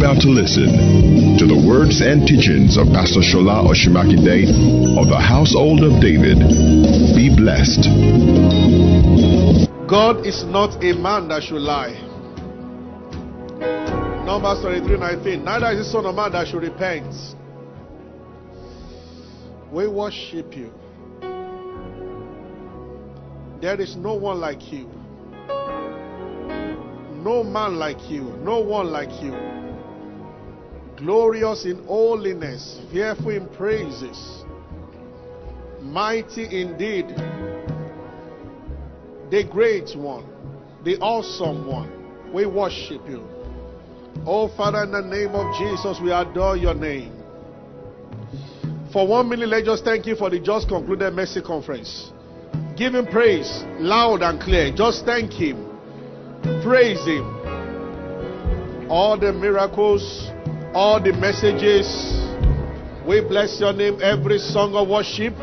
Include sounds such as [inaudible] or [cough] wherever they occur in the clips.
about to listen to the words and teachings of Pastor Shola Osunmakinde of the Household of David. Be blessed. God is not a man that should lie. Numbers 23 19. Neither is the Son of Man that should repent. We worship you. There is no one like you. No man like you. No one like you. Glorious in holiness, fearful in praises, mighty indeed. The great one, the awesome one. We worship you. Oh, Father, in the name of Jesus, we adore your name. For one minute, let's just thank you for the just concluded mercy conference. Give him praise loud and clear. Just thank him. Praise him. All the miracles, all the messages. We bless your name. Every song of worship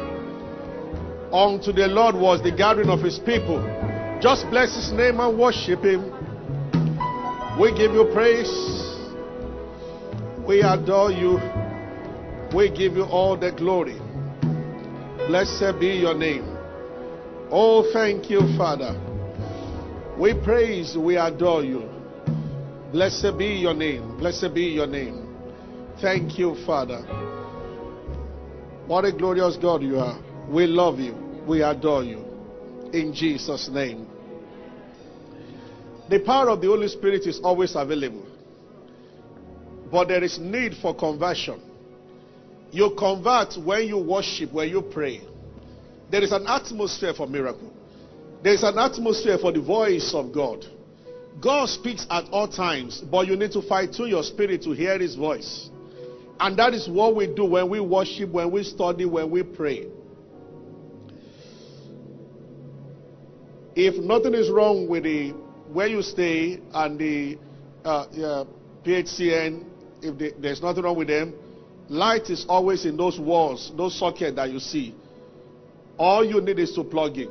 unto the Lord was the gathering of his people. Just bless his name and worship him. We give you praise. We adore you. We give you all the glory. Blessed be your name. Oh, thank you, Father. We praise, we adore you. Blessed be your name. Blessed be your name. Thank you, Father. What a glorious God you are. We love you. We adore you. In Jesus' name. The power of the Holy Spirit is always available. But there is need for conversion. You convert when you worship, when you pray. There is an atmosphere for miracle. There is an atmosphere for the voice of God. God speaks at all times, but you need to fight to your spirit to hear his voice. And that is what we do when we worship, when we study, when we pray. If nothing is wrong with the where you stay and the uh, uh, PHCN, if they, there's nothing wrong with them, light is always in those walls, those sockets that you see. All you need is to plug in.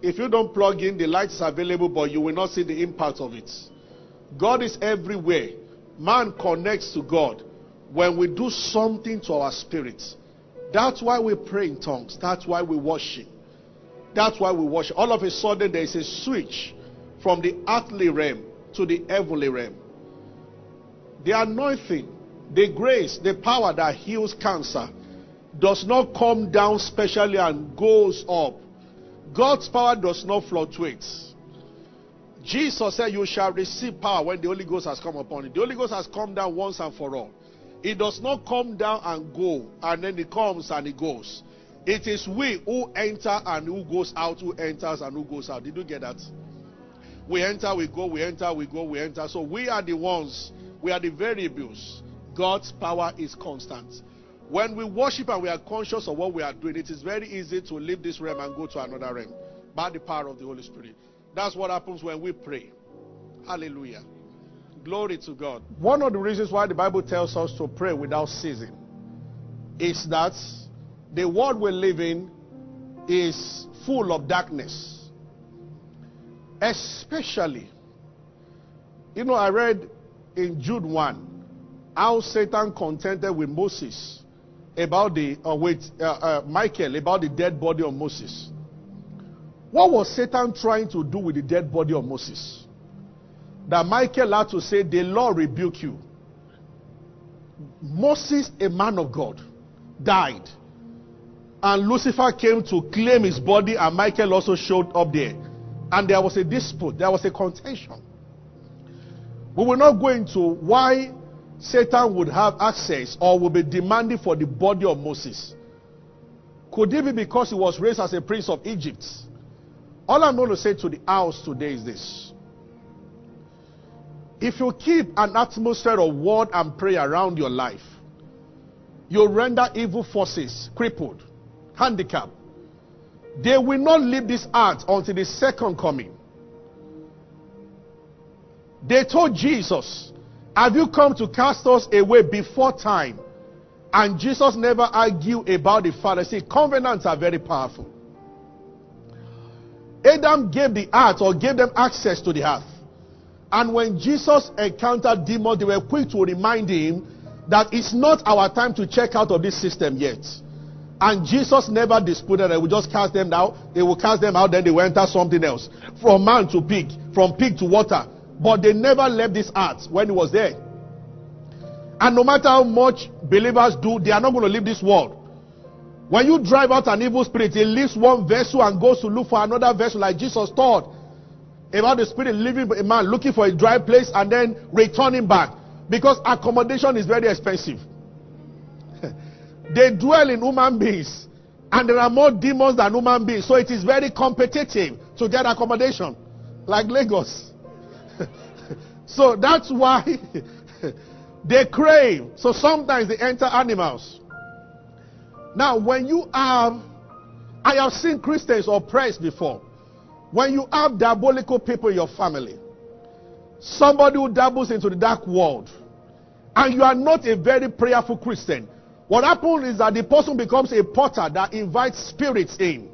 If you don't plug in, the light is available, but you will not see the impact of it. God is everywhere. Man connects to God when we do something to our spirits. That's why we pray in tongues. That's why we worship. That's why we worship. All of a sudden, there is a switch from the earthly realm to the heavenly realm. The anointing, the grace, the power that heals cancer does not come down specially and goes up God's power does not fluctuate. Jesus said, You shall receive power when the Holy Ghost has come upon you. The Holy Ghost has come down once and for all. It does not come down and go, and then it comes and it goes. It is we who enter and who goes out, who enters and who goes out. Did you get that? We enter, we go, we enter, we go, we enter. So we are the ones, we are the variables. God's power is constant. When we worship and we are conscious of what we are doing, it is very easy to leave this realm and go to another realm by the power of the Holy Spirit. That's what happens when we pray. Hallelujah. Glory to God. One of the reasons why the Bible tells us to pray without ceasing is that the world we live in is full of darkness. Especially, you know, I read in Jude 1 how Satan contended with Moses about the uh, with uh, uh, Michael about the dead body of Moses. What was Satan trying to do with the dead body of Moses? That Michael had to say, "The Lord rebuke you." Moses, a man of God, died, and Lucifer came to claim his body, and Michael also showed up there, and there was a dispute, there was a contention. We will not go into why Satan would have access or would be demanding for the body of Moses. Could it be because he was raised as a prince of Egypt? All I'm going to say to the house today is this. If you keep an atmosphere of word and prayer around your life, you'll render evil forces crippled, handicapped. They will not leave this earth until the second coming. They told Jesus, have you come to cast us away before time? And Jesus never argued about the Father. See, covenants are very powerful. Adam gave the earth or gave them access to the earth. And when Jesus encountered demons, they were quick to remind him that it's not our time to check out of this system yet. And Jesus never disputed it. We just cast them out. They will cast them out, then they will enter something else. From man to pig, from pig to water. But they never left this earth when he was there. And no matter how much believers do, they are not going to leave this world. When you drive out an evil spirit, it leaves one vessel and goes to look for another vessel, like Jesus taught about the spirit leaving a man looking for a dry place and then returning back. Because accommodation is very expensive. [laughs] they dwell in human beings, and there are more demons than human beings, so it is very competitive to get accommodation, like Lagos. So that's why [laughs] they crave. So sometimes they enter animals. Now, when you have, I have seen Christians oppressed before. When you have diabolical people in your family, somebody who dabbles into the dark world, and you are not a very prayerful Christian, what happens is that the person becomes a porter that invites spirits in.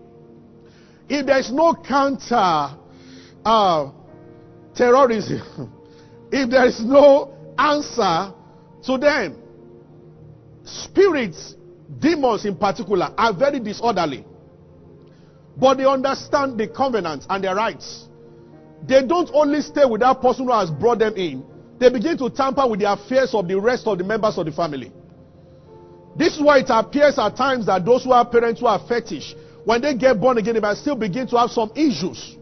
If there is no counter uh, terrorism, [laughs] if there is no answer to them, spirits, demons in particular, are very disorderly. But they understand the covenant and their rights. They don't only stay with that person who has brought them in, they begin to tamper with the affairs of the rest of the members of the family. This is why it appears at times that those who are parents who are fetish, when they get born again, they might still begin to have some issues.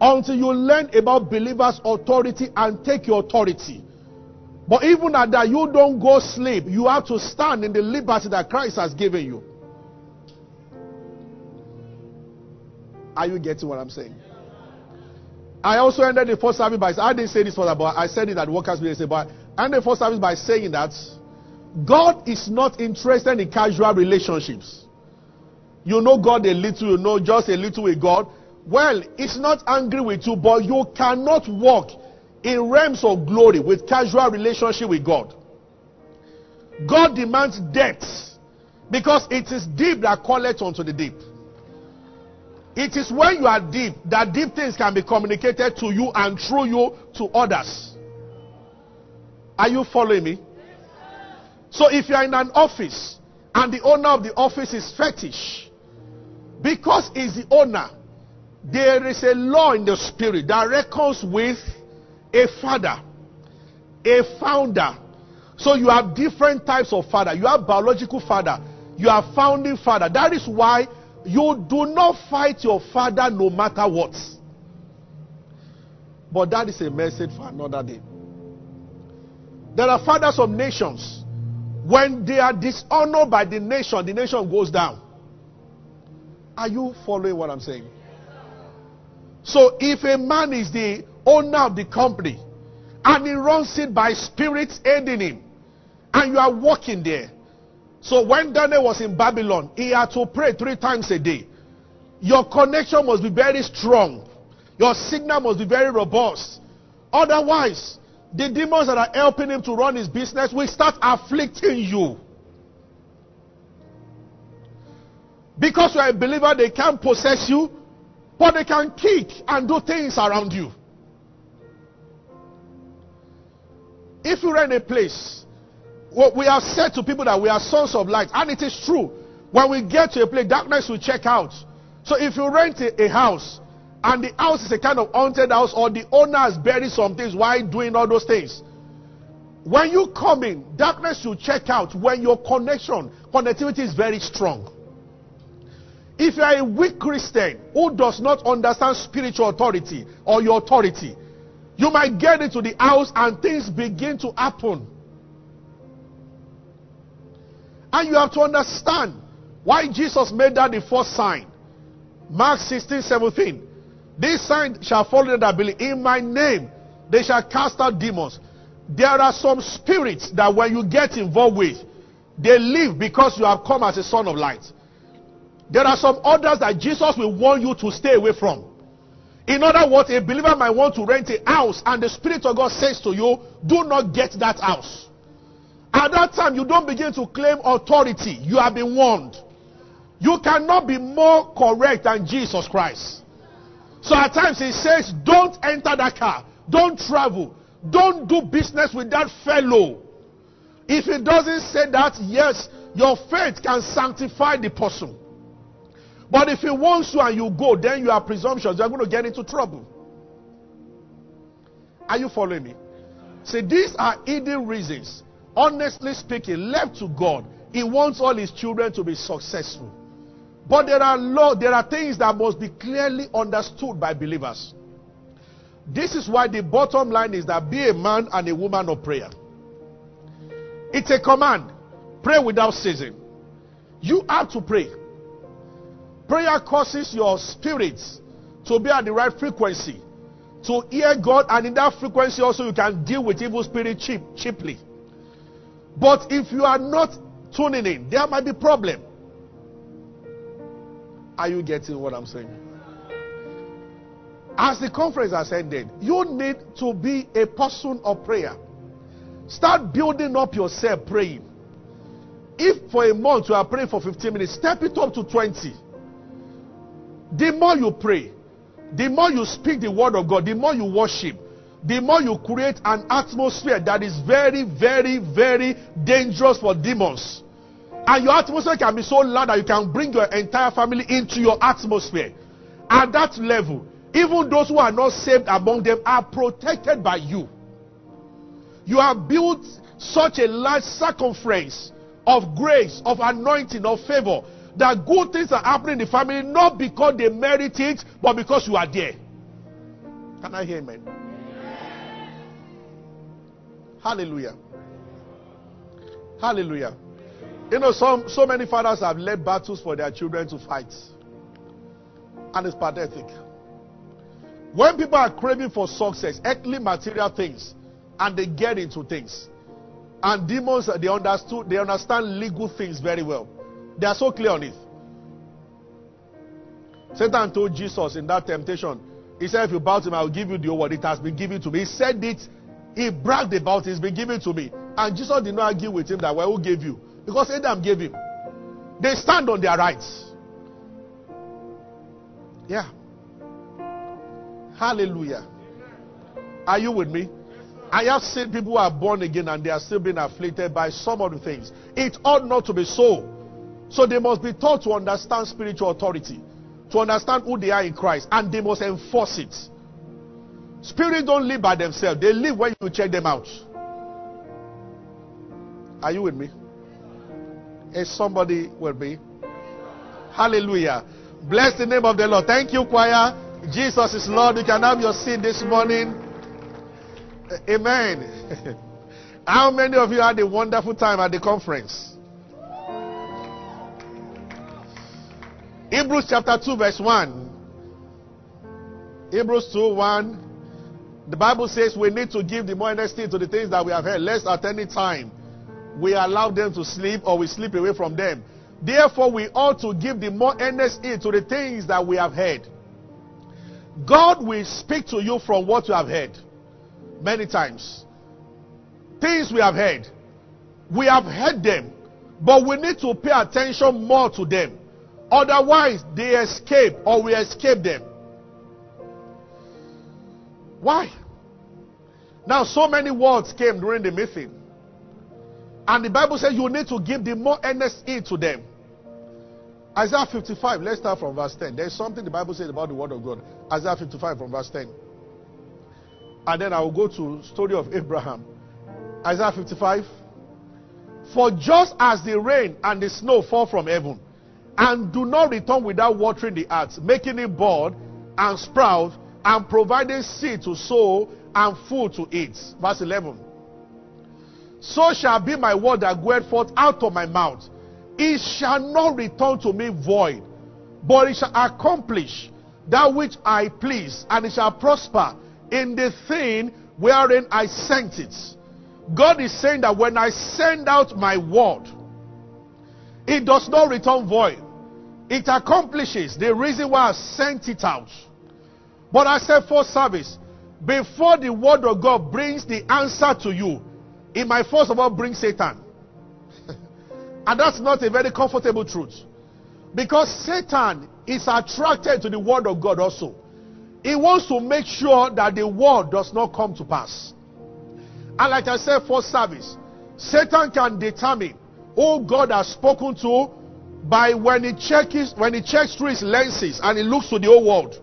Until you learn about believers' authority and take your authority. But even at that, you don't go sleep. You have to stand in the liberty that Christ has given you. Are you getting what I'm saying? I also ended the first service by I didn't say this for that, but I said it at workers meeting. But I ended the first service by saying that God is not interested in casual relationships. You know God a little, you know just a little with God. Well, it's not angry with you, but you cannot walk in realms of glory with casual relationship with God. God demands depth because it is deep that calleth unto the deep. It is when you are deep that deep things can be communicated to you and through you to others. Are you following me? So if you are in an office and the owner of the office is fetish, because he's the owner, there is a law in the spirit that reckons with a father, a founder. So you have different types of father. You have biological father, you have founding father. That is why you do not fight your father no matter what. But that is a message for another day. There are fathers of nations. When they are dishonored by the nation, the nation goes down. Are you following what I'm saying? So if a man is the owner of the company and he runs it by spirits aiding him, and you are working there, so when Daniel was in Babylon, he had to pray three times a day. Your connection must be very strong. Your signal must be very robust. Otherwise, the demons that are helping him to run his business will start afflicting you. Because you are a believer, they can't possess you, but they can kick and do things around you. If you rent a place we have said to people that we are sons of light, and it is true. When we get to a place, darkness will check out. So if you rent a, a house, and the house is a kind of haunted house, or the owner has buried some things while doing all those things, when you come in, darkness will check out when your connection, connectivity is very strong. If you are a weak Christian who does not understand spiritual authority or your authority, you might get into the house and things begin to happen. And you have to understand why Jesus made that the first sign. Mark 16, 17. This sign shall follow that believe. In my name, they shall cast out demons. There are some spirits that when you get involved with, they live because you have come as a son of light. There are some others that Jesus will want you to stay away from. In other words, a believer might want to rent a house, and the Spirit of God says to you, Do not get that house. At that time, you don't begin to claim authority. You have been warned. You cannot be more correct than Jesus Christ. So at times he says, Don't enter that car, don't travel, don't do business with that fellow. If he doesn't say that, yes, your faith can sanctify the person. But if he wants you and you go, then you are presumptuous. You're going to get into trouble. Are you following me? See, these are hidden reasons. Honestly speaking, left to God, He wants all His children to be successful. But there are law, there are things that must be clearly understood by believers. This is why the bottom line is that be a man and a woman of prayer. It's a command. Pray without ceasing. You have to pray. Prayer causes your spirits to be at the right frequency, to hear God, and in that frequency also you can deal with evil spirit cheap, cheaply. But if you are not tuning in, there might be problem. Are you getting what I'm saying? As the conference has ended, you need to be a person of prayer. Start building up yourself praying. If for a month you are praying for 15 minutes, step it up to 20. The more you pray, the more you speak the word of God, the more you worship, the more you create an atmosphere that is very, very, very dangerous for demons. And your atmosphere can be so loud that you can bring your entire family into your atmosphere. At that level, even those who are not saved among them are protected by you. You have built such a large circumference of grace, of anointing, of favor that good things are happening in the family not because they merit it, but because you are there. Can I hear amen? Hallelujah. Hallelujah. You know, some so many fathers have led battles for their children to fight. And it's pathetic. When people are craving for success, earthly material things, and they get into things, and demons, they understood, they understand legal things very well. They are so clear on it. Satan told Jesus in that temptation, he said, If you bow to me, I will give you the word. It has been given to me. He said it, he bragged about it, it's been given to me. And Jesus did not argue with him that, Well, who gave you? Because Adam gave him. They stand on their rights. Yeah. Hallelujah. Are you with me? I have seen people who are born again and they are still being afflicted by some of the things. It ought not to be so. So they must be taught to understand spiritual authority, to understand who they are in Christ, and they must enforce it. Spirits don't live by themselves, they live when you check them out. Are you with me? Is somebody with me? Hallelujah. Bless the name of the Lord. Thank you, choir. Jesus is Lord. You can have your seat this morning. Amen. [laughs] How many of you had a wonderful time at the conference? Hebrews chapter 2, verse 1. Hebrews 2 1. The Bible says we need to give the more honesty to the things that we have heard, lest at any time we allow them to sleep or we sleep away from them. Therefore, we ought to give the more earnest heed to the things that we have heard. God will speak to you from what you have heard many times. Things we have heard. We have heard them, but we need to pay attention more to them. Otherwise, they escape or we escape them. Why? Now, so many words came during the meeting. And the Bible says you need to give the more earnest to them. Isaiah 55, let's start from verse 10. There's something the Bible says about the word of God. Isaiah 55 from verse 10. And then I will go to story of Abraham. Isaiah 55. For just as the rain and the snow fall from heaven and do not return without watering the earth, making it bud and sprout and providing seed to sow and food to eat. Verse 11. So shall be my word that goeth forth out of my mouth. It shall not return to me void, but it shall accomplish that which I please, and it shall prosper in the thing wherein I sent it. God is saying that when I send out my word, it does not return void. It accomplishes the reason why I sent it out. But I said for service, before the word of God brings the answer to you, it might first of all bring Satan. [laughs] and that's not a very comfortable truth. Because Satan is attracted to the word of God also. He wants to make sure that the word does not come to pass. And like I said, for service, Satan can determine who God has spoken to by when he checks when he checks through his lenses and he looks to the whole world.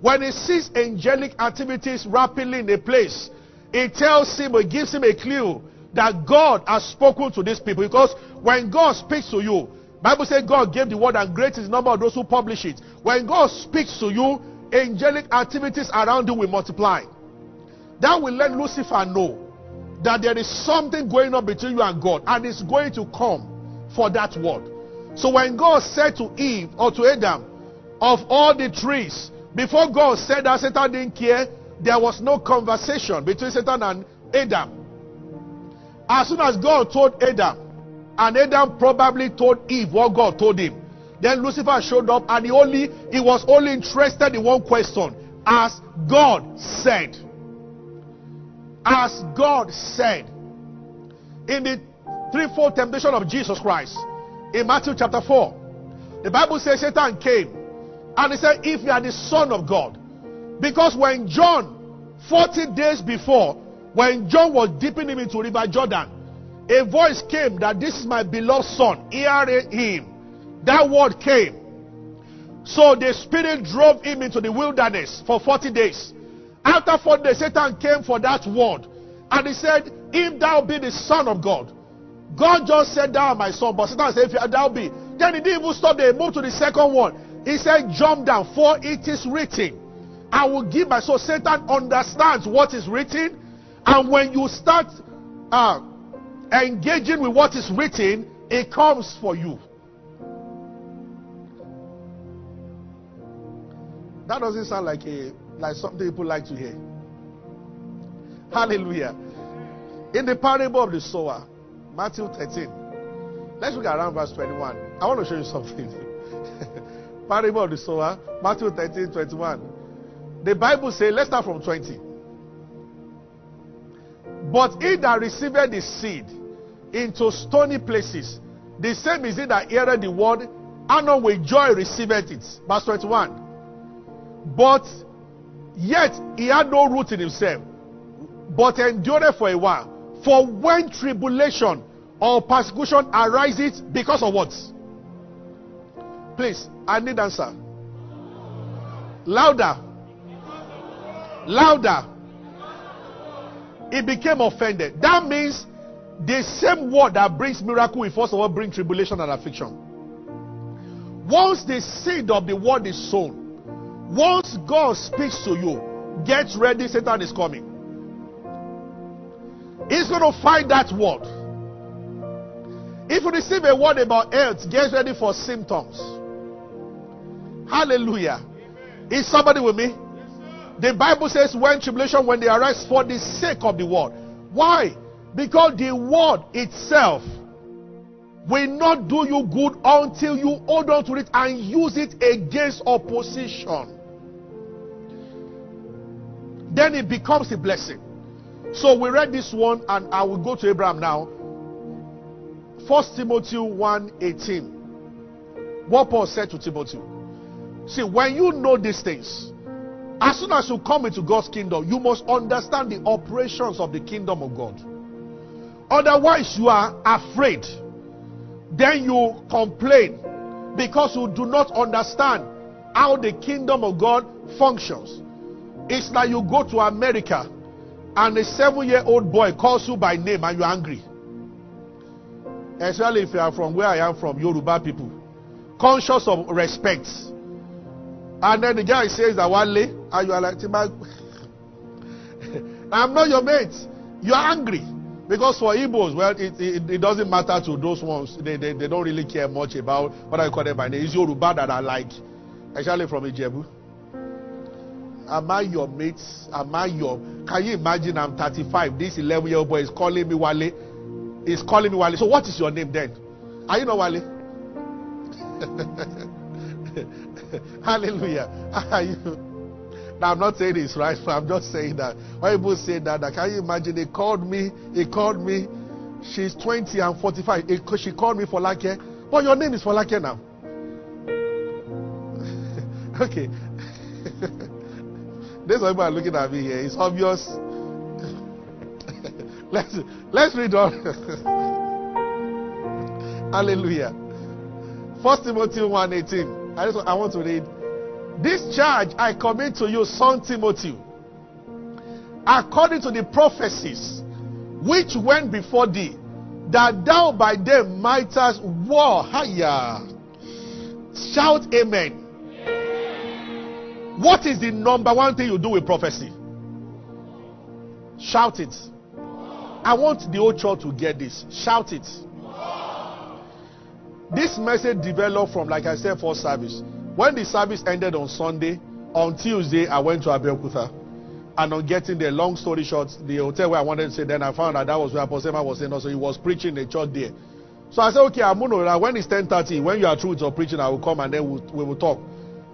When he sees angelic activities rapidly in a place, it tells him or gives him a clue that God has spoken to these people. Because when God speaks to you, Bible says God gave the word and great is number of those who publish it. When God speaks to you, angelic activities around you will multiply. That will let Lucifer know that there is something going on between you and God, and it's going to come for that word. So when God said to Eve or to Adam, of all the trees, before God said that Satan didn't care, there was no conversation between Satan and Adam. As soon as God told Adam, and Adam probably told Eve what God told him, then Lucifer showed up and he only he was only interested in one question. As God said. As God said. In the threefold temptation of Jesus Christ, in Matthew chapter 4, the Bible says Satan came and he said, If you are the Son of God. Because when John, 40 days before, when John was dipping him into River Jordan, a voice came that this is my beloved Son, hear him. That word came. So the Spirit drove him into the wilderness for 40 days. After 40 days, Satan came for that word. And he said, If thou be the Son of God, God just said, Thou my son. But Satan said, If thou be. Then he didn't even stop there. He moved to the second one. He said, Jump down, for it is written. I will give my soul. Satan understands what is written. And when you start uh, engaging with what is written, it comes for you. That doesn't sound like a like something people like to hear. Hallelujah. In the parable of the sower, Matthew 13. Let's look around verse 21. I want to show you something. [laughs] parable of the sower, Matthew 13, 21. The Bible says, let's start from 20. But he that received the seed into stony places, the same is it that heareth the word, and with joy receiveth it. Verse 21. But yet he had no root in himself, but endured for a while. For when tribulation or persecution arises because of what? Please, I need answer. Louder. Louder. He became offended. That means the same word that brings miracle will first of all bring tribulation and affliction. Once the seed of the word is sown, once God speaks to you, get ready, Satan is coming. He's going to find that word. If you receive a word about health, get ready for symptoms. Hallelujah. Is somebody with me? the Bible says, when tribulation, when they arise for the sake of the word. Why? Because the word itself will not do you good until you hold on to it and use it against opposition then it becomes a blessing. So we read this one, and I will go to Abraham now. First Timothy 1 18. What Paul said to Timothy. See, when you know these things, as soon as you come into God's kingdom, you must understand the operations of the kingdom of God. Otherwise, you are afraid. Then you complain because you do not understand how the kingdom of God functions. It's like you go to America and a seven year old boy calls you by name and you're angry. Especially if you are from where I am from, Yoruba people. Conscious of respect. And then the guy says that one lay, and you are like, [laughs] I'm not your mate. You're angry. Because for Igbos, well, it, it, it, doesn't matter to those ones. They, they, they don't really care much about what I call them by name. It's Yoruba that I like. Especially from Ijebu. Am I your mate? Am I your. Can you imagine I'm 35? This 11 year old boy is calling me Wale. He's calling me Wale. So, what is your name then? Are you not Wale? [laughs] Hallelujah. Are you? Now, I'm not saying it's right, but I'm just saying that. When people say that, that, can you imagine? They called me, he called me. She's 20 and 45. She called me Folake. But your name is Folake now. [laughs] okay. [laughs] This people are looking at me here. It's obvious. Let's let's read on. [laughs] Hallelujah. First Timothy 1:18. I just I want to read. This charge I commit to you, son Timothy, according to the prophecies which went before thee, that thou by them mightest war higher. Shout amen. What is the number one thing you do with prophecy? Shout it. I want the whole church to get this. Shout it. This message developed from, like I said, first service. When the service ended on Sunday, on Tuesday, I went to Abeokuta. And on getting there, long story short, the hotel where I wanted to stay, then I found that that was where Apostle was saying also. He was preaching the church there. So I said, okay, I'm going to, uh, when it's 10.30, when you are through with your preaching, I will come and then we'll, we will talk.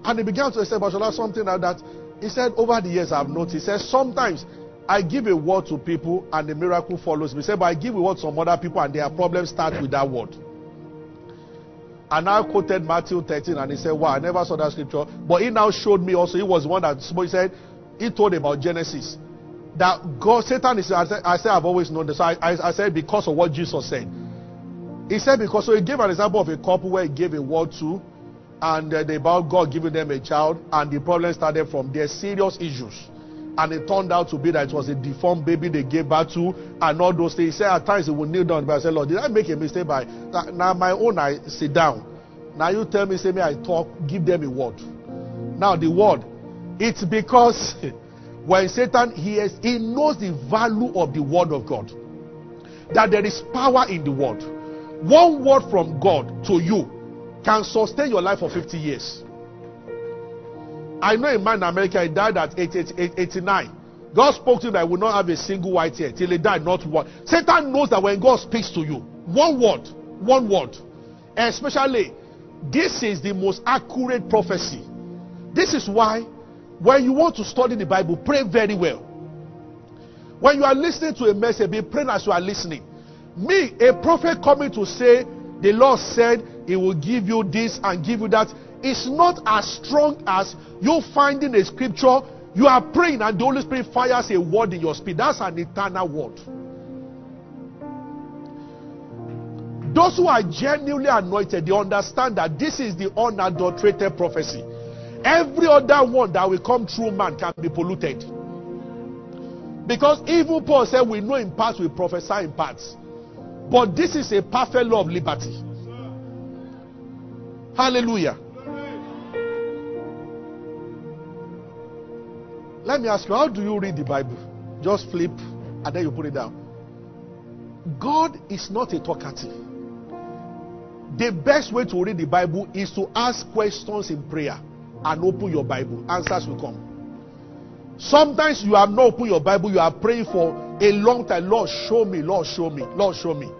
And he began to say, Bashola, something like that. He said, over the years I've noticed, he said, sometimes I give a word to people and the miracle follows me. Said, but I give a word to some other people and their problems start with that word. And I quoted Matthew 13 and he said, wow, I never saw that scripture. But he now showed me also, he was one that he said, he told about Genesis. That God, Satan is, I said, I I've always known this. I, I, I said, because of what Jesus said. He said, because, so he gave an example of a couple where he gave a word to, and uh, about God giving them a child, and the problem started from their serious issues. And it turned out to be that it was a deformed baby they gave birth to, and all those things. He said at times he would kneel down, but I said, Lord, did I make a mistake by now my own I sit down. Now you tell me, say me I talk, give them a word. Now the word, it's because [laughs] when Satan hears, he knows the value of the word of God. That there is power in the word. One word from God to you can sustain your life for 50 years. I know a man in America, he died at 89. God spoke to him that he would not have a single white hair till he died, not one. Satan knows that when God speaks to you, one word, one word, especially this is the most accurate prophecy. This is why when you want to study the Bible, pray very well. When you are listening to a message, be praying as you are listening. Me, a prophet coming to say, the Lord said He will give you this and give you that, is not as strong as you finding a scripture, you are praying, and the Holy Spirit fires a word in your spirit. That's an eternal word. Those who are genuinely anointed, they understand that this is the unadulterated prophecy. Every other one that will come through man can be polluted. Because even Paul said, We know in parts, we prophesy in parts. But this is a perfect law of liberty. Hallelujah. Let me ask you, how do you read the Bible? Just flip and then you put it down. God is not a talkative. The best way to read the Bible is to ask questions in prayer and open your Bible. Answers will come. Sometimes you have not opened your Bible, you are praying for a long time. Lord, show me, Lord, show me, Lord, show me.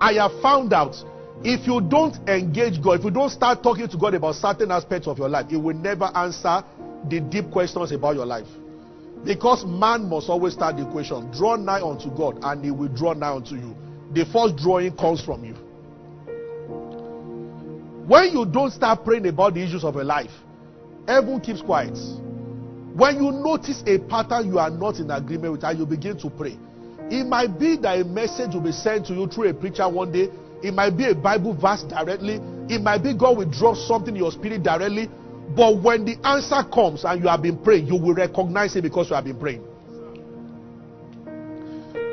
I have found out if you don't engage God, if you don't start talking to God about certain aspects of your life, He will never answer the deep questions about your life. Because man must always start the equation draw nigh unto God, and He will draw nigh unto you. The first drawing comes from you. When you don't start praying about the issues of your life, heaven keeps quiet. When you notice a pattern you are not in agreement with, and you begin to pray, it might be that a message will be sent to you through a preacher one day. It might be a Bible verse directly. It might be God will drop something in your spirit directly. But when the answer comes and you have been praying, you will recognize it because you have been praying.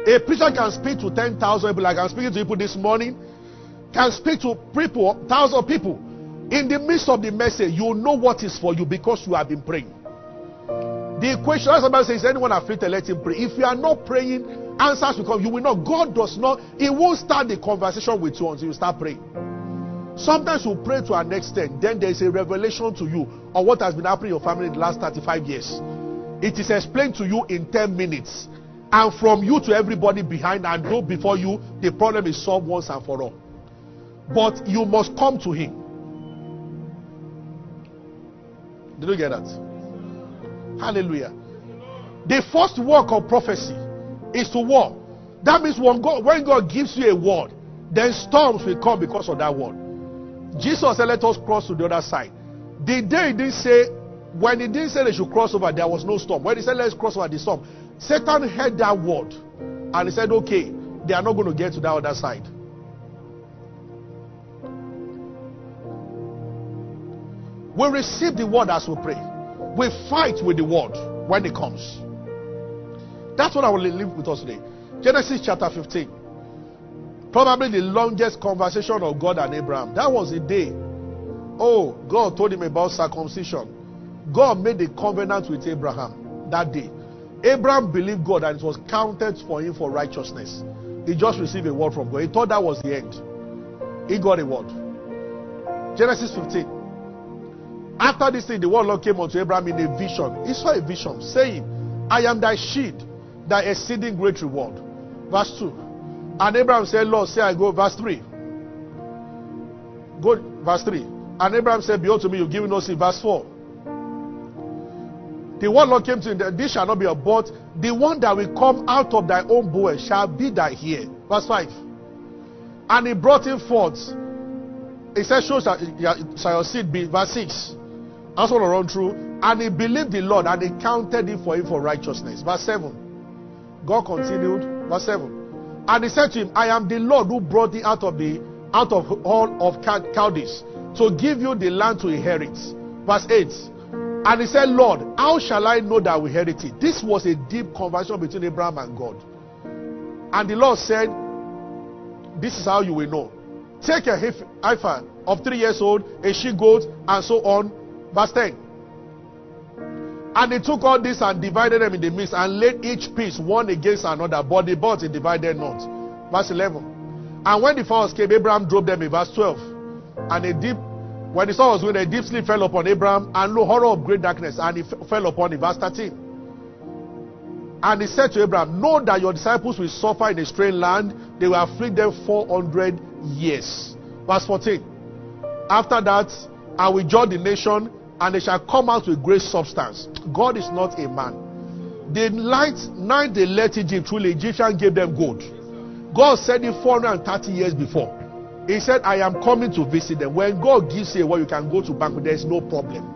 A preacher can speak to 10,000 people, like I'm speaking to people this morning, can speak to people, thousands of people. In the midst of the message, you know what is for you because you have been praying. The equation, as somebody says, anyone afflicted, let him pray. If you are not praying, answers will come. You will not. God does not, He won't start the conversation with you until you start praying. Sometimes you pray to an extent, then there is a revelation to you on what has been happening in your family in the last 35 years. It is explained to you in 10 minutes. And from you to everybody behind and go before you, the problem is solved once and for all. But you must come to Him. Did you get that? Hallelujah. The first work of prophecy is to war. That means when God, when God gives you a word, then storms will come because of that word. Jesus said, Let us cross to the other side. The day he didn't say, When he didn't say they should cross over, there was no storm. When he said let's cross over the storm, Satan heard that word and he said, okay, they are not going to get to that other side. We receive the word as we pray. We fight with the word when it comes. That's what I will leave with us today. Genesis chapter 15. Probably the longest conversation of God and Abraham. That was the day. Oh, God told him about circumcision. God made a covenant with Abraham that day. Abraham believed God and it was counted for him for righteousness. He just received a word from God. He thought that was the end. He got a word. Genesis 15. After this thing, the word Lord came unto Abraham in a vision. He saw a vision saying, I am thy shield, thy exceeding great reward. Verse 2. And Abraham said, Lord, say I go. Verse 3. Go, verse 3. And Abraham said, Behold to me, you give no seed. Verse 4. The one Lord came to him, this shall not be abort. The one that will come out of thy own boy shall be thy heir. Verse 5. And he brought him forth. He said, So shall, shall your seed be. Verse 6. That's want to run through. And he believed the Lord and he counted it for him for righteousness. Verse 7. God continued. Verse 7. And he said to him, I am the Lord who brought thee out of the out of Ur of Chaldees to give you the land to inherit. Verse 8. And he said, Lord, how shall I know that we inherit it? This was a deep conversation between Abraham and God. And the Lord said, This is how you will know. Take a heifer of three years old, a she goat, and so on, Verse 10. And he took all this and divided them in the midst and laid each piece one against another, but the he divided not. Verse 11. And when the fowls came, Abraham drove them in verse 12. And a deep, when the sun was going, a deep sleep fell upon Abraham, and lo, horror of great darkness, and f- fell upon him. Verse 13. And he said to Abraham, Know that your disciples will suffer in a strange land, they will afflict them 400 years. Verse 14. After that, I will judge the nation and they shall come out with great substance. God is not a man. The night, night they left Egypt, through the Egyptian gave them gold. God said it 430 years before. He said, I am coming to visit them. When God gives you a word, you can go to banquet, there is no problem.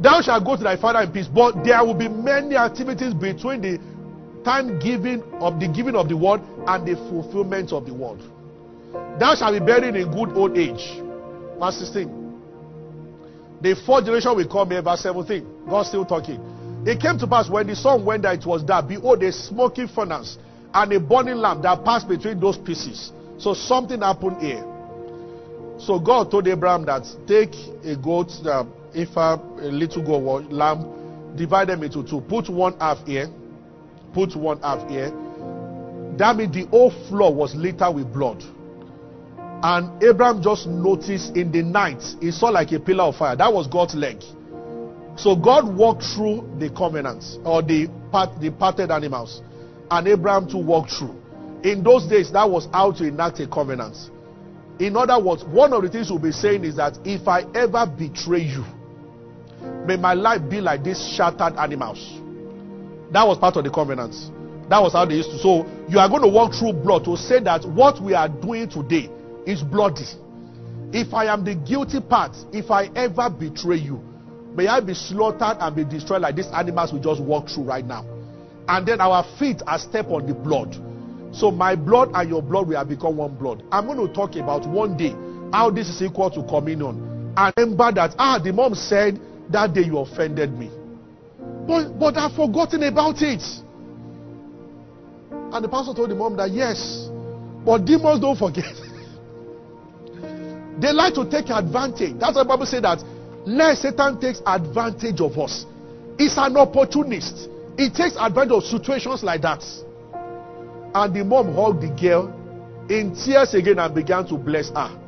Thou shalt go to thy father in peace, but there will be many activities between the time giving of the giving of the word and the fulfillment of the word. Thou shalt be buried in good old age. Verse 16. The fourth generation will come here, verse 17. God still talking. It came to pass when the sun went down, it was dark. Behold, a smoking furnace and a burning lamp that passed between those pieces. So something happened here. So God told Abraham that take a goat, uh, if a, a little goat, lamb, divide them into two. Put one half here, put one half here. That means the whole floor was littered with blood. And Abraham just noticed in the night, he saw like a pillar of fire. That was God's leg. So God walked through the covenants or the part, the parted animals, and Abraham to walk through. In those days, that was how to enact a covenant. In other words, one of the things we'll be saying is that if I ever betray you, may my life be like these shattered animals. That was part of the covenants. That was how they used to. So you are going to walk through blood to say that what we are doing today is bloody. If I am the guilty part, if I ever betray you, may I be slaughtered and be destroyed like these animals we just walk through right now. And then our feet are step on the blood. So my blood and your blood will have become one blood. I'm going to talk about one day how this is equal to communion. And remember that, ah, the mom said that day you offended me. But, but I've forgotten about it. And the pastor told the mom that, yes, but demons don't forget. [laughs] They like to take advantage. That's why the Bible say that let Satan takes advantage of us. He's an opportunist. He takes advantage of situations like that. And the mom hugged the girl in tears again and began to bless her.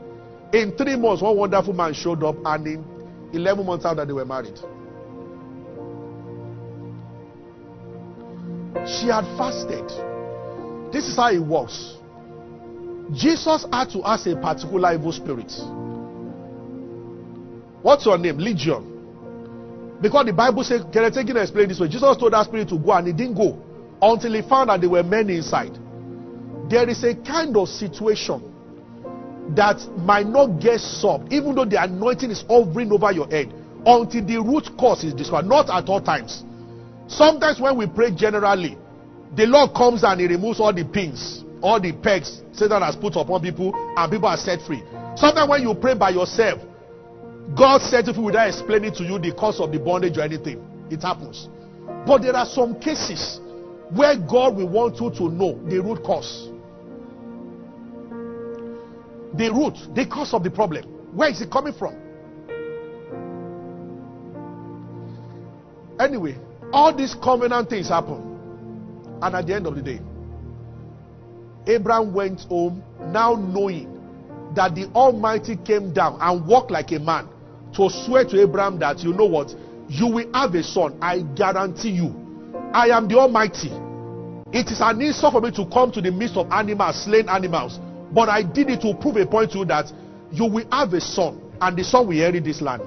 In three months, one wonderful man showed up, and in 11 months after, they were married. She had fasted. This is how it works. Jesus had to ask a particular evil spirit. What's your name? Legion. Because the Bible says, can I take it and explain this way? Jesus told that spirit to go and he didn't go until he found that there were men inside. There is a kind of situation that might not get solved, even though the anointing is hovering over your head. until the root cause is discovered. Not at all times. Sometimes when we pray generally, the Lord comes and He removes all the pins, all the pegs Satan has put upon people, and people are set free. Sometimes when you pray by yourself, God set you free without explaining to you the cause of the bondage or anything. It happens. But there are some cases where God will want you to know the root cause. The root, the cause of the problem. Where is it coming from? Anyway, all these covenant things happen. And at the end of the day, Abraham went home now knowing that the Almighty came down and walked like a man to swear to Abraham that you know what? You will have a son. I guarantee you. I am the Almighty. It is an insult for me to come to the midst of animals, slain animals. But I did it to prove a point to you that you will have a son, and the son will inherit this land.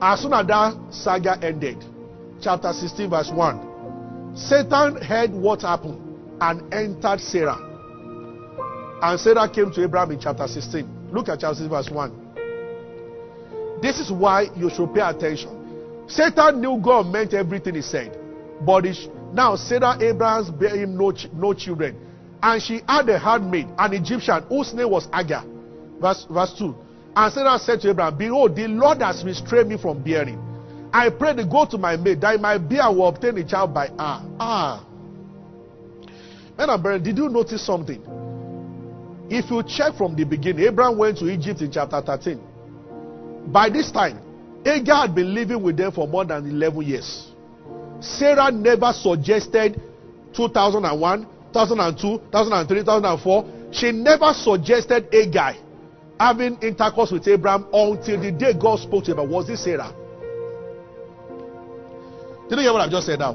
As soon as that saga ended, chapter 16, verse 1, Satan heard what happened and entered Sarah. And Sarah came to Abraham in chapter 16. Look at chapter 16, verse 1. This is why you should pay attention. Satan knew God meant everything he said. But now Sarah Abraham's bare him no, no children. And she had a handmaid, an Egyptian, whose name was Agar. Verse, verse 2. And Sarah said to Abraham, Behold, the Lord has restrained me from bearing. I pray to go to my maid, that my bear will obtain a child by her. Ah. Men and brethren, did you notice something? If you check from the beginning, Abraham went to Egypt in chapter 13. By this time, Agar had been living with them for more than 11 years. Sarah never suggested 2001, 2002, 2003, 2004. She never suggested a guy having intercourse with Abraham until the day God spoke to him. Was this Sarah? Did you hear what I've just said now?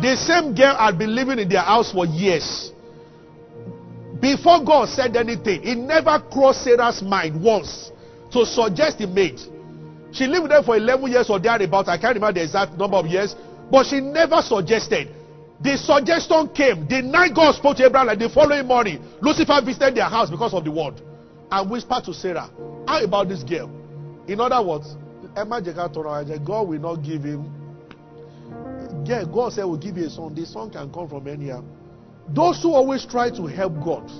The same girl had been living in their house for years. Before God said anything, it never crossed Sarah's mind once to suggest the maid. She lived there for 11 years or thereabout. I can't remember the exact number of years. But she never suggested. The suggestion came the night God spoke to Abraham, like the following morning. Lucifer visited their house because of the word and whispered to Sarah, How about this girl? In other words, Emma God will not give him. God said, We'll give you a son. The son can come from anywhere. Those who always try to help God,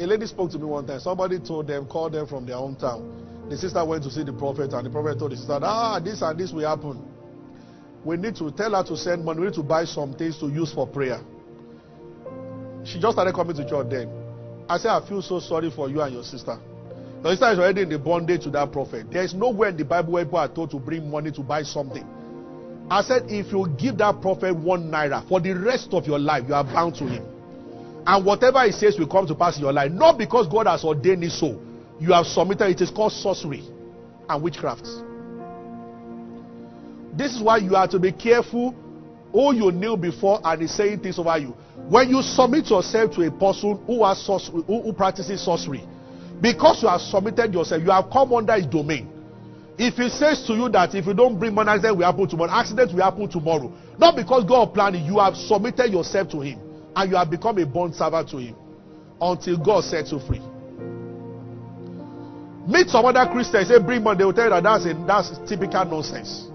A lady spoke to me one time. Somebody told them, called them from their hometown. The sister went to see the prophet, and the prophet told the sister, Ah, this and this will happen. We need to tell her to send money. We need to buy some things to use for prayer. She just started coming to church then. I said, I feel so sorry for you and your sister. Your sister is already in the bondage to that prophet. There is nowhere in the Bible where people are told to bring money to buy something. I said, if you give that prophet one naira for the rest of your life, you are bound to him. And whatever he says will come to pass in your life. Not because God has ordained it so. You have submitted it is called sorcery and witchcraft. This is why you have to be careful who you kneel before and is saying things over you. When you submit yourself to a person who has sorcery, who, who practices sorcery, because you have submitted yourself, you have come under his domain. If he says to you that if you don't bring money, accident will happen tomorrow, accident will happen tomorrow. Not because God planned it, you have submitted yourself to him and you have become a bond servant to him until God sets you free. Meet some other Christians, say bring money, they will tell you that that's, a, that's typical nonsense.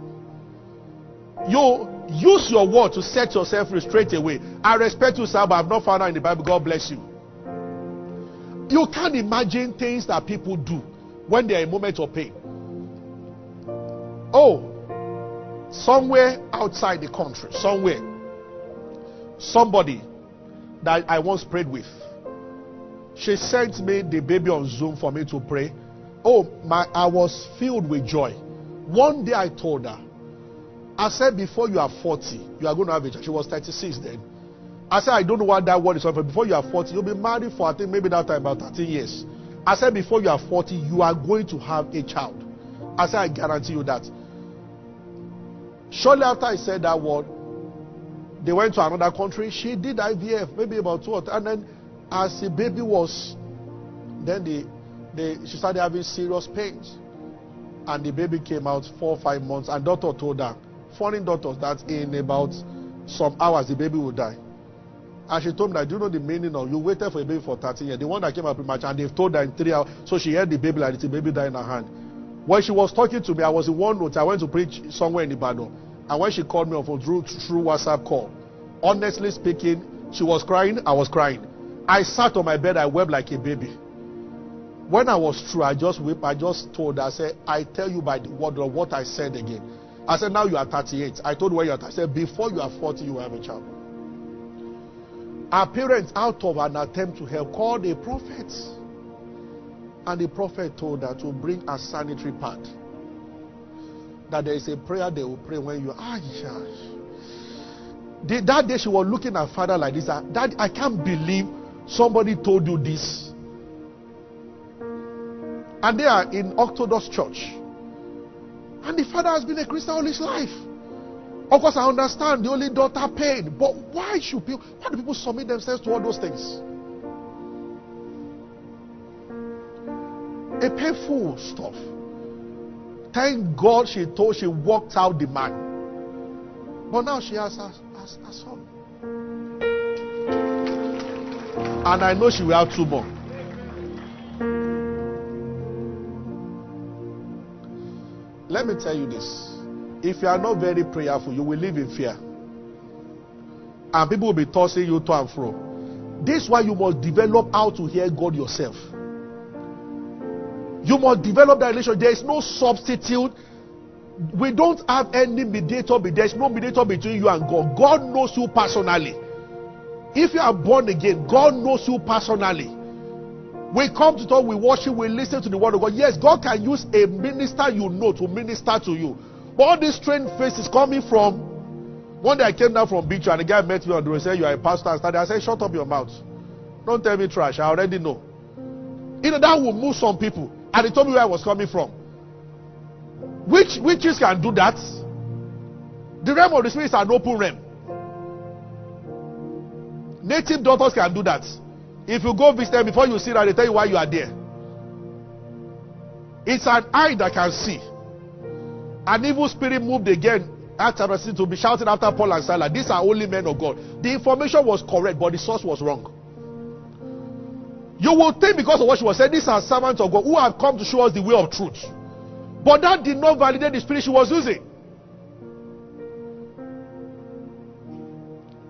You use your word to set yourself free straight away. I respect you, sir, but I've not found out in the Bible. God bless you. You can't imagine things that people do when they're in a moment of pain. Oh, somewhere outside the country, somewhere, somebody that I once prayed with. She sent me the baby on Zoom for me to pray. Oh, my, I was filled with joy. One day I told her, I said, before you are 40, you are going to have a child. She was 36 then. I said, I don't know what that word is for. Before you are 40, you'll be married for, I think, maybe that time about 13 years. I said, before you are 40, you are going to have a child. I said, I guarantee you that. Shortly after I said that word, they went to another country. She did IVF, maybe about two or three. And then, as the baby was, then the, the, she started having serious pains. And the baby came out four or five months. And doctor told her, foreign doctors that in about some hours the baby will die. And she told me that, do you know the meaning of you waited for a baby for 13 years? The one that came out premature, and they've told her in three hours. So she held the baby like the baby died in her hand. When she was talking to me, I was in one note. I went to preach somewhere in Ibadan. And when she called me on phone through, through WhatsApp call, honestly speaking, she was crying, I was crying. I sat on my bed, I wept like a baby. When I was through, I just wept. I just told her, I said, I tell you by the word of what I said again. I said, now you are 38. I told her you are I said, before you are 40, you will have a child. Our parents, out of an attempt to help, called a prophet. And the prophet told her to bring a sanitary pad. That there is a prayer they will pray when you are. That day she was looking at father like this. Ah, that I can't believe somebody told you this. And they are in Orthodox church. And the father has been a Christian all his life. Of course, I understand the only daughter paid, but why should people? Why do people submit themselves to all those things? A painful stuff. Thank God she told she walked out the man, but now she has a, has a son, and I know she will have two more. Let me tell you this. If you are not very prayerful, you will live in fear. And people will be tossing you to and fro. This is why you must develop how to hear God yourself. You must develop that relationship. There is no substitute. We don't have any mediator. There is no mediator between you and God. God knows you personally. If you are born again, God knows you personally. We come to talk, we worship, we listen to the word of God. Yes, God can use a minister you know to minister to you. But all these strange faces coming from one day I came down from beach and the guy met me on the road and said, You are a pastor and started. I said, Shut up your mouth. Don't tell me trash. I already know. You know, that will move some people. And he told me where I was coming from. Which witches can do that? The realm of the spirit is an open realm. Native daughters can do that. If you go visit them before you see that, they tell you why you are there. It's an eye that can see. An evil spirit moved again after to be shouting after Paul and Silas. These are only men of God. The information was correct, but the source was wrong. You will think because of what she was saying, these are servants of God who have come to show us the way of truth. But that did not validate the spirit she was using.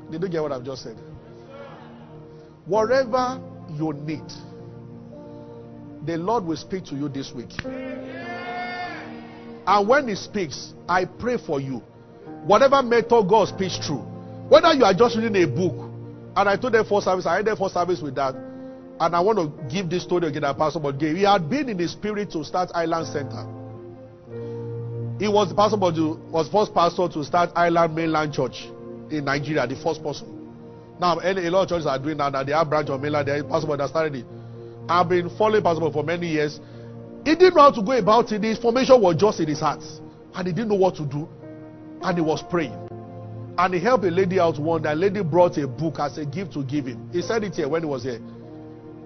Did you get what I've just said? Whatever you need, the Lord will speak to you this week. And when He speaks, I pray for you. Whatever method God speaks through, whether you are just reading a book, and I told them for service, I ended for service with that. And I want to give this story again that Pastor Bod gave. He had been in the spirit to start Island Center. He was the pastor was first pastor to start Island Mainland Church in Nigeria, the first person. Now, a lot of churches are doing that. They have branch of mainland. They pastor Bod that started it. I've been following Pastor for many years. He didn't know how to go about it. The information was just in his heart, and he didn't know what to do. And he was praying. And he helped a lady out one. That lady brought a book as a gift to give him. He said it here when he was here.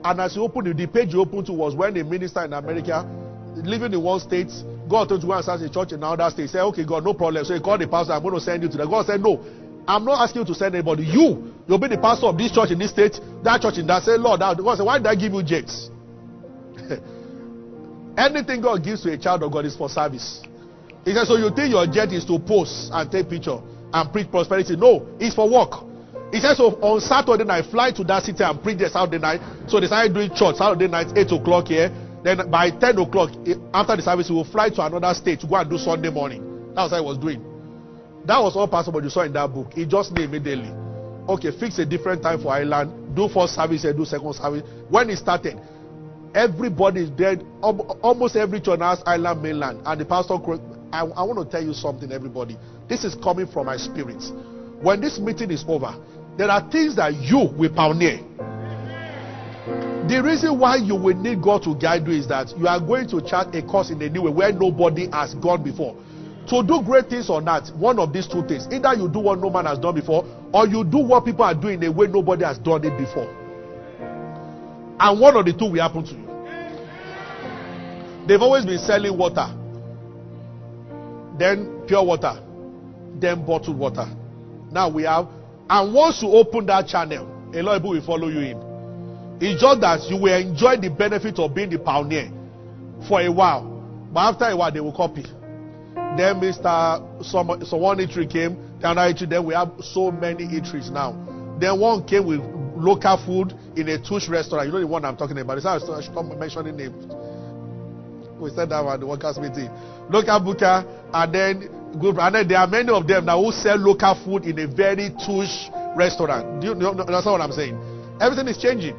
And as he opened it, the page he opened to was when a minister in America, living in one state, God told to go and start a church in another state. He said, Okay, God, no problem. So he called the pastor, I'm going to send you to them. God said, No, I'm not asking you to send anybody. You, you'll be the pastor of this church in this state, that church in that. Say, Lord, that. God said, Why did I give you jets? [laughs] Anything God gives to a child of God is for service. He said, So you think your jet is to post and take picture and preach prosperity? No, it's for work. He said, So on Saturday night, fly to that city and preach there Saturday night. So they started doing church Saturday night, 8 o'clock here. Then by 10 o'clock, eh, after the service, we will fly to another state to go and do Sunday morning. That's what I was doing. That was all possible you saw in that book. He just knew immediately. Okay, fix a different time for Island. Do first service and do second service. When it started, everybody is dead. Almost every church has Island mainland. And the pastor, I, I want to tell you something, everybody. This is coming from my spirit. When this meeting is over, there are things that you will pioneer. The reason why you will need God to guide you is that you are going to chart a course in a new way where nobody has gone before. To do great things or not, one of these two things. Either you do what no man has done before, or you do what people are doing in a way nobody has done it before. And one of the two will happen to you. They've always been selling water, then pure water, then bottled water. Now we have, and once you open that channel, a lot of people will follow you in. It's just that you will enjoy the benefit of being the pioneer for a while, but after a while they will copy. Then Mr. Some, someone eatery came, then other eatery, then we have so many eateries now. Then one came with local food in a Tush restaurant. You know the one I'm talking about. It's how I should come mentioning names. We said that at the workers' meeting. Local booker, and then good. And then there are many of them now who sell local food in a very Tush restaurant. Do you, know, understand what I'm saying? Everything is changing.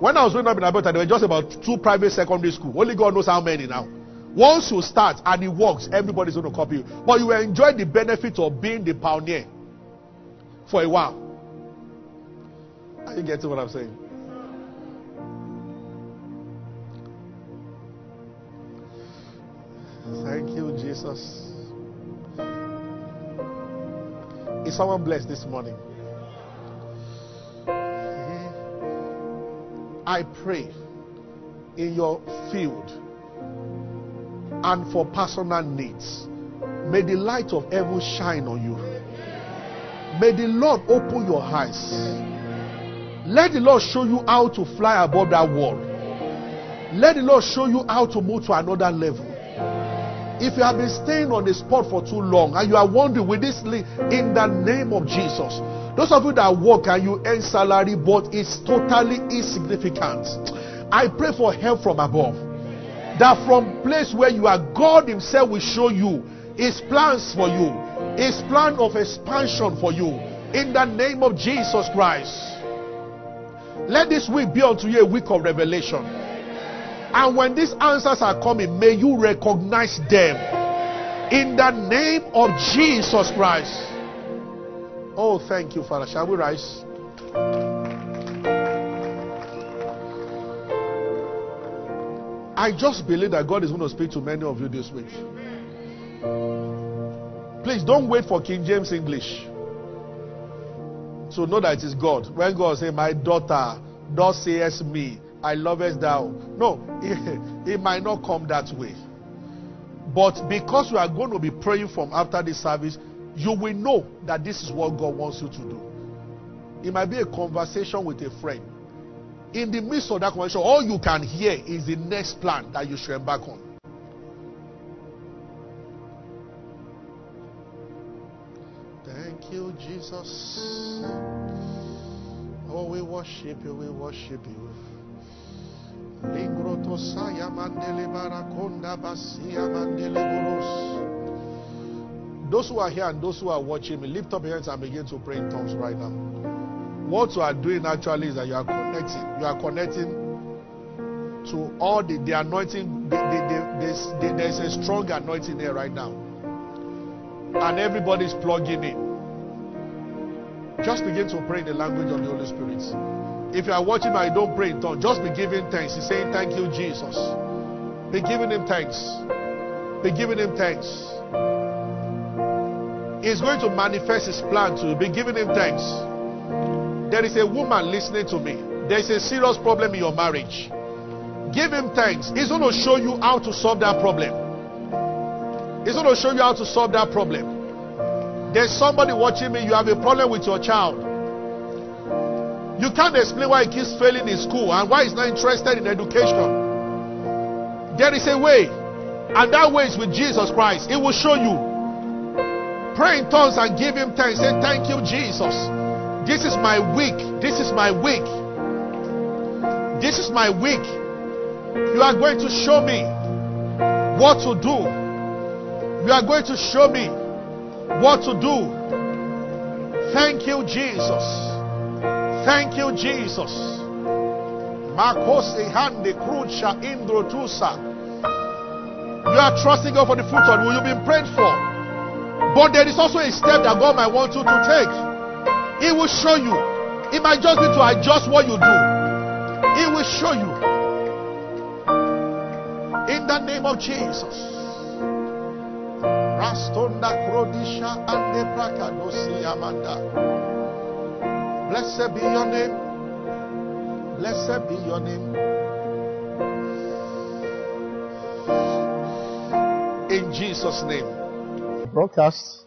When I was growing up in Alberta, there were just about two private secondary schools. Only God knows how many now. Once you start and it works, everybody's going to copy you. But you will enjoy the benefit of being the pioneer for a while. Are you getting what I'm saying? Thank you, Jesus. Is someone blessed this morning? I pray in your field and for personal needs. May the light of heaven shine on you. May the Lord open your eyes. Let the Lord show you how to fly above that wall. Let the Lord show you how to move to another level. If you have been staying on the spot for too long and you are wondering, with this lead, in the name of Jesus, those of you that work and you earn salary, but it's totally insignificant. I pray for help from above. That from place where you are, God Himself will show you His plans for you, His plan of expansion for you. In the name of Jesus Christ. Let this week be unto you a week of revelation. And when these answers are coming, may you recognize them. In the name of Jesus Christ. Oh, thank you, Father. Shall we rise? I just believe that God is going to speak to many of you this week. Please don't wait for King James English to know that it is God. When God say, My daughter, thou sayest me, I lovest thou. No, it, [laughs] it might not come that way. But because we are going to be praying from after this service, you will know that this is what God wants you to do. It might be a conversation with a friend. In the midst of that conversation, all you can hear is the next plan that you should embark on. Thank you, Jesus. Oh, we worship you, we worship you. Those who are here and those who are watching me, lift up your hands and begin to pray in tongues right now. What you are doing actually is that you are connecting. You are connecting to all the, the anointing. The, the, there's, there's a strong anointing there right now. And everybody's plugging in. Just begin to pray in the language of the Holy Spirit. If you are watching and you don't pray in tongues, just be giving thanks. He's saying, Thank you, Jesus. Be giving him thanks. Be giving him thanks. He's going to manifest his plan to you. Be giving him thanks. There is a woman listening to me. There is a serious problem in your marriage. Give him thanks. He's going to show you how to solve that problem. He's going to show you how to solve that problem. There's somebody watching me, you have a problem with your child. You can't explain why he keeps failing in school and why he's not interested in education. There is a way, and that way is with Jesus Christ. It will show you. Pray in tongues and give him thanks. Say, Thank you, Jesus. This is my week. This is my week. This is my week. You are going to show me what to do. You are going to show me what to do. Thank you, Jesus. Thank you, Jesus. Makose hande krucha indrotusa. You are trusting God for the fruit of you've been prayed for. But there is also a step that God might want you to take. He will show you. It might just be to adjust what you do. He will show you. In the name of Jesus. Rastonda Krodisha and Amanda. Blessed be your name. Blessed be your name. In Jesus' name. Broadcast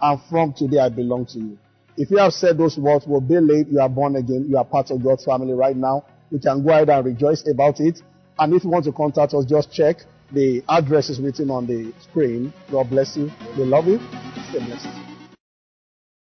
and from today I belong to you. If you have said those words, will be late, you are born again, you are part of God's family right now. You can go ahead and rejoice about it. And if you want to contact us, just check the address is written on the screen. God bless you. We love you. Stay blessed.